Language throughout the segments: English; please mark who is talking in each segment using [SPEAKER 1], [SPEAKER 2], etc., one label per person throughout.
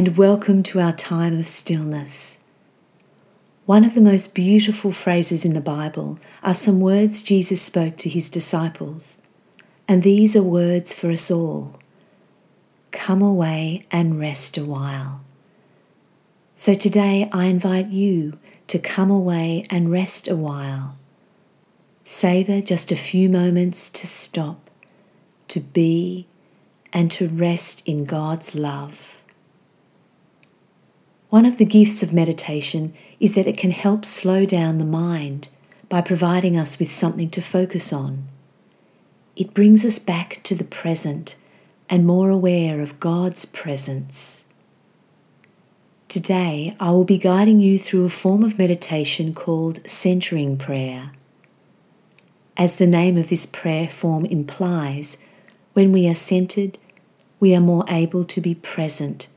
[SPEAKER 1] And welcome to our time of stillness. One of the most beautiful phrases in the Bible are some words Jesus spoke to his disciples, and these are words for us all Come away and rest a while. So today I invite you to come away and rest a while. Savour just a few moments to stop, to be, and to rest in God's love. One of the gifts of meditation is that it can help slow down the mind by providing us with something to focus on. It brings us back to the present and more aware of God's presence. Today, I will be guiding you through a form of meditation called centering prayer. As the name of this prayer form implies, when we are centered, we are more able to be present,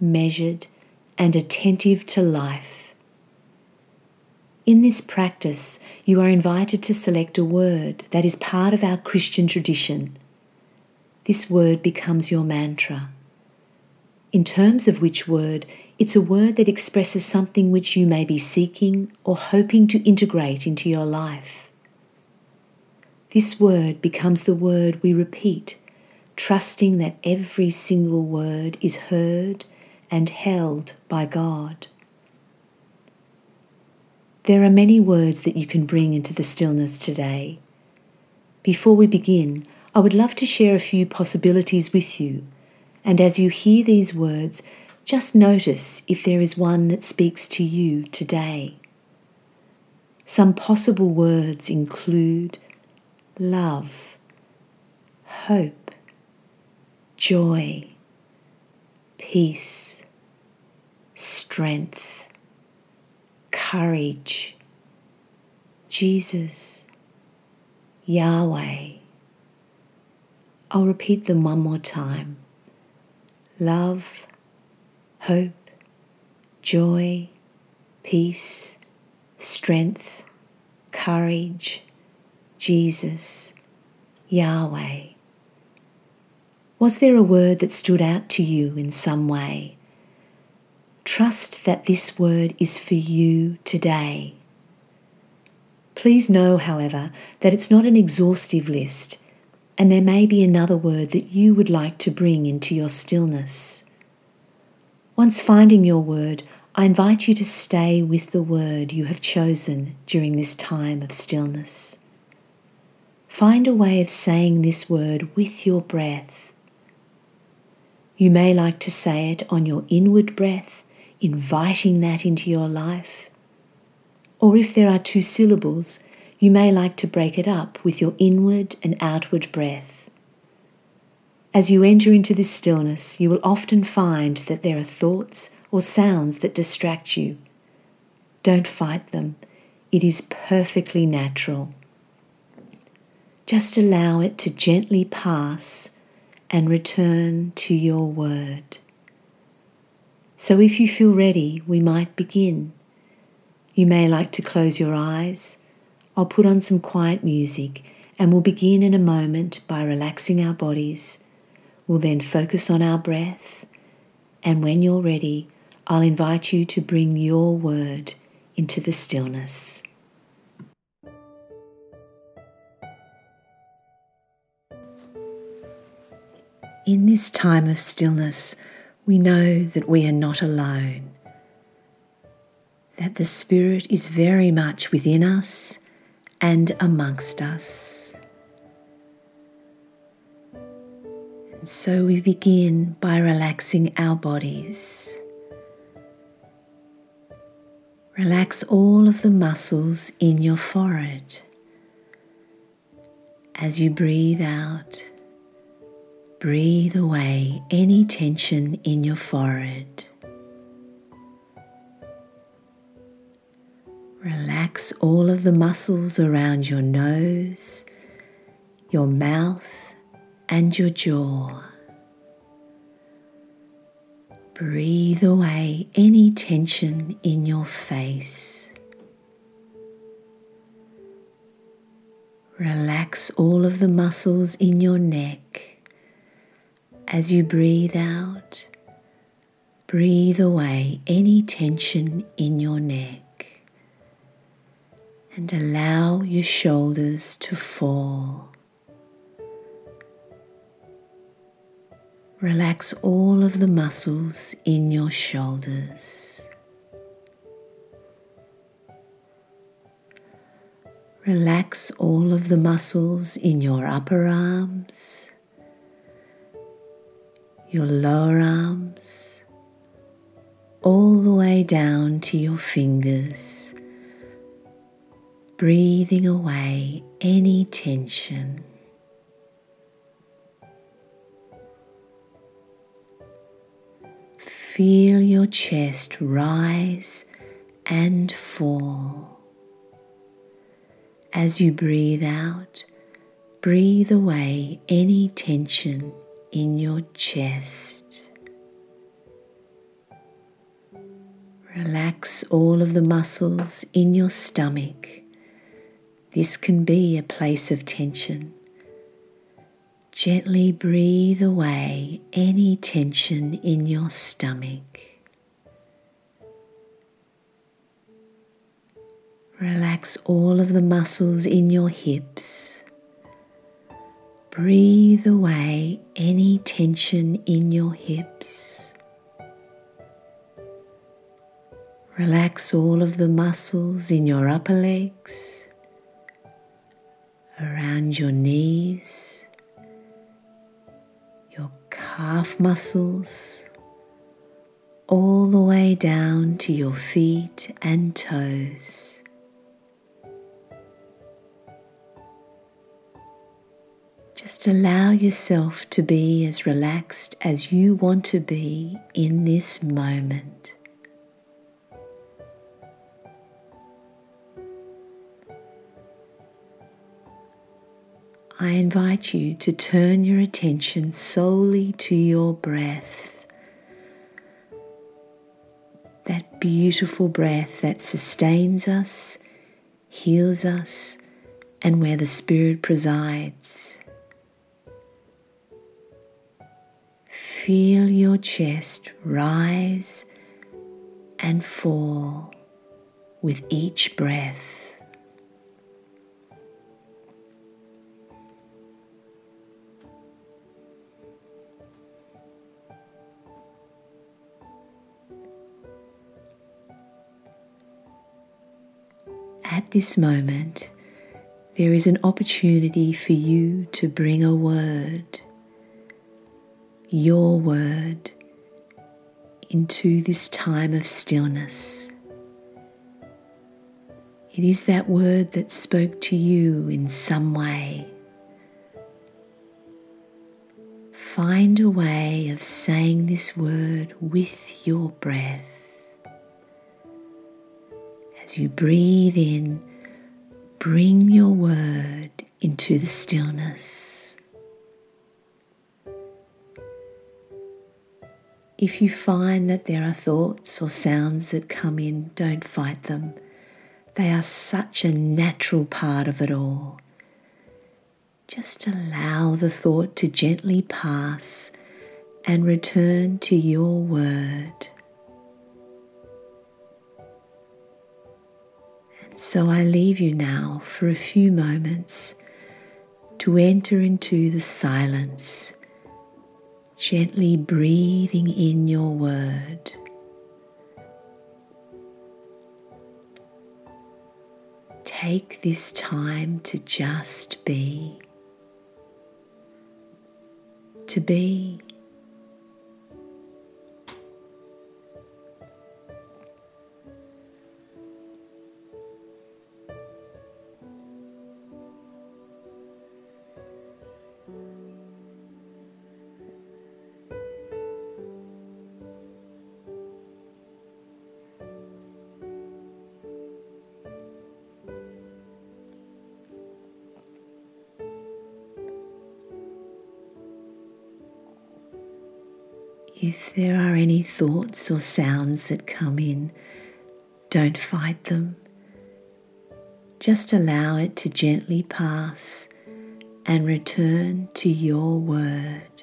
[SPEAKER 1] measured, and attentive to life. In this practice, you are invited to select a word that is part of our Christian tradition. This word becomes your mantra. In terms of which word, it's a word that expresses something which you may be seeking or hoping to integrate into your life. This word becomes the word we repeat trusting that every single word is heard and held by God. There are many words that you can bring into the stillness today. Before we begin, I would love to share a few possibilities with you, and as you hear these words, just notice if there is one that speaks to you today. Some possible words include love, hope, joy, peace, strength, courage, Jesus, Yahweh. I'll repeat them one more time. Love, hope, joy, peace, strength, courage, Jesus, Yahweh. Was there a word that stood out to you in some way? Trust that this word is for you today. Please know, however, that it's not an exhaustive list, and there may be another word that you would like to bring into your stillness. Once finding your word, I invite you to stay with the word you have chosen during this time of stillness. Find a way of saying this word with your breath you may like to say it on your inward breath, inviting that into your life. Or if there are two syllables, you may like to break it up with your inward and outward breath. As you enter into this stillness, you will often find that there are thoughts or sounds that distract you. Don't fight them, it is perfectly natural. Just allow it to gently pass and return to your word. So, if you feel ready, we might begin. You may like to close your eyes. I'll put on some quiet music and we'll begin in a moment by relaxing our bodies. We'll then focus on our breath, and when you're ready, I'll invite you to bring your word into the stillness. In this time of stillness, we know that we are not alone, that the Spirit is very much within us and amongst us. And so we begin by relaxing our bodies. Relax all of the muscles in your forehead. As you breathe out, Breathe away any tension in your forehead. Relax all of the muscles around your nose, your mouth, and your jaw. Breathe away any tension in your face. Relax all of the muscles in your neck as you breathe out, breathe away any tension in your neck and allow your shoulders to fall. Relax all of the muscles in your shoulders. Relax all of the muscles in your upper arms, your lower arms, all the way down to your fingers, breathing away any tension. Feel your chest rise and fall. As you breathe out, breathe away any tension in your chest. Relax all of the muscles in your stomach. This can be a place of tension. Gently breathe away any tension in your stomach. Relax all of the muscles in your hips. Breathe away any tension in your hips. Relax all of the muscles in your upper legs, around your knees, your calf muscles, all the way down to your feet and toes. Just allow yourself to be as relaxed as you want to be in this moment. I invite you to turn your attention solely to your breath. That beautiful breath that sustains us, heals us, and where the Spirit presides. Feel your chest rise and fall with each breath. at this moment, there is an opportunity for you to bring a word, your word, into this time of stillness. It is that word that spoke to you in some way. Find a way of saying this word with your breath. As you breathe in, bring your word into the stillness. If you find that there are thoughts or sounds that come in, don't fight them. They are such a natural part of it all. Just allow the thought to gently pass and return to your word. And so I leave you now for a few moments to enter into the silence, gently breathing in your word. Take this time to just be, to be. If there are any thoughts or sounds that come in, don't fight them. Just allow it to gently pass and return to your word.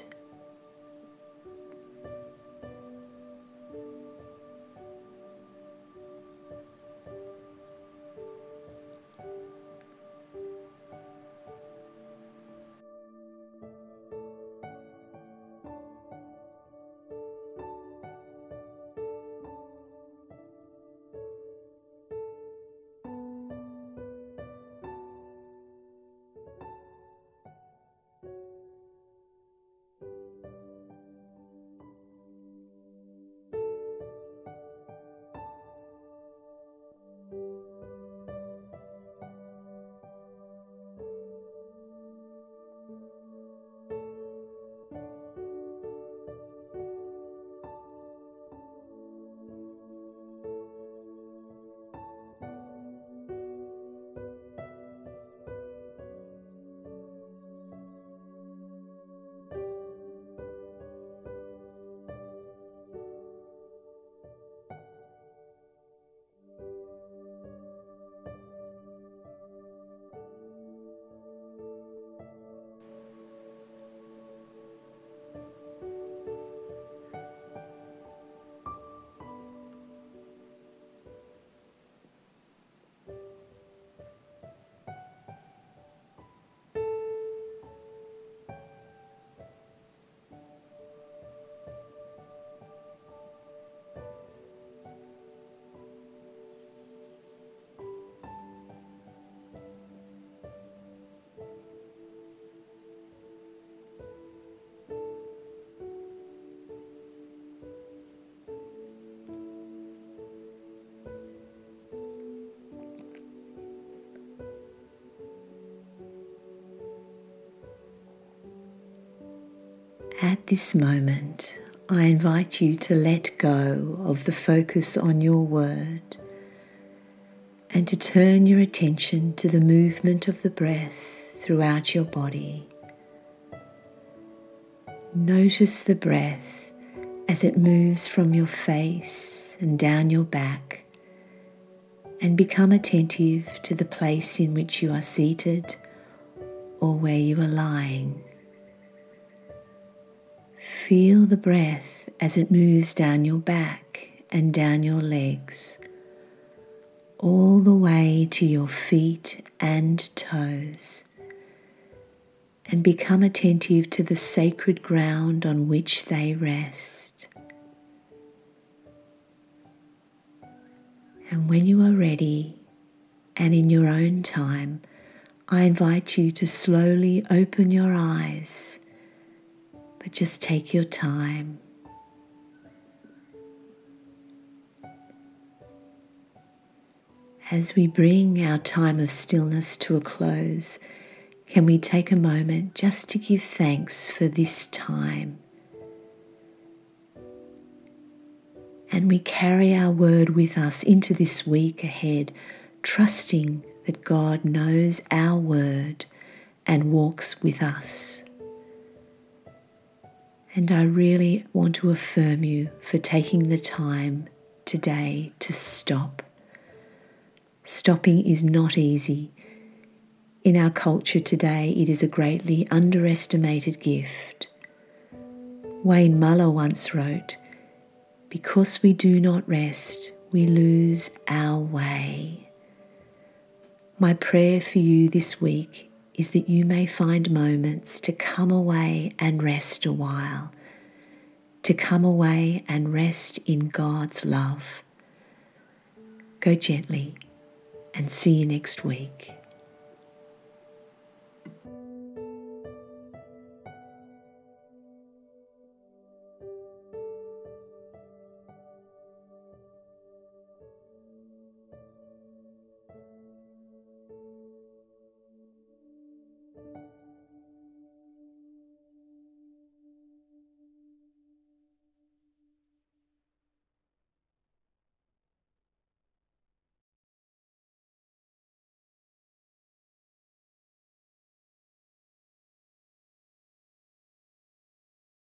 [SPEAKER 1] At this moment, I invite you to let go of the focus on your word and to turn your attention to the movement of the breath throughout your body. Notice the breath as it moves from your face and down your back, and become attentive to the place in which you are seated or where you are lying. Feel the breath as it moves down your back and down your legs, all the way to your feet and toes, and become attentive to the sacred ground on which they rest. And when you are ready and in your own time, I invite you to slowly open your eyes but just take your time. As we bring our time of stillness to a close, can we take a moment just to give thanks for this time? And we carry our word with us into this week ahead, trusting that God knows our word and walks with us. And I really want to affirm you for taking the time today to stop. Stopping is not easy. In our culture today, it is a greatly underestimated gift. Wayne Muller once wrote, Because we do not rest, we lose our way. My prayer for you this week is that you may find moments to come away and rest a while, to come away and rest in God's love. Go gently and see you next week.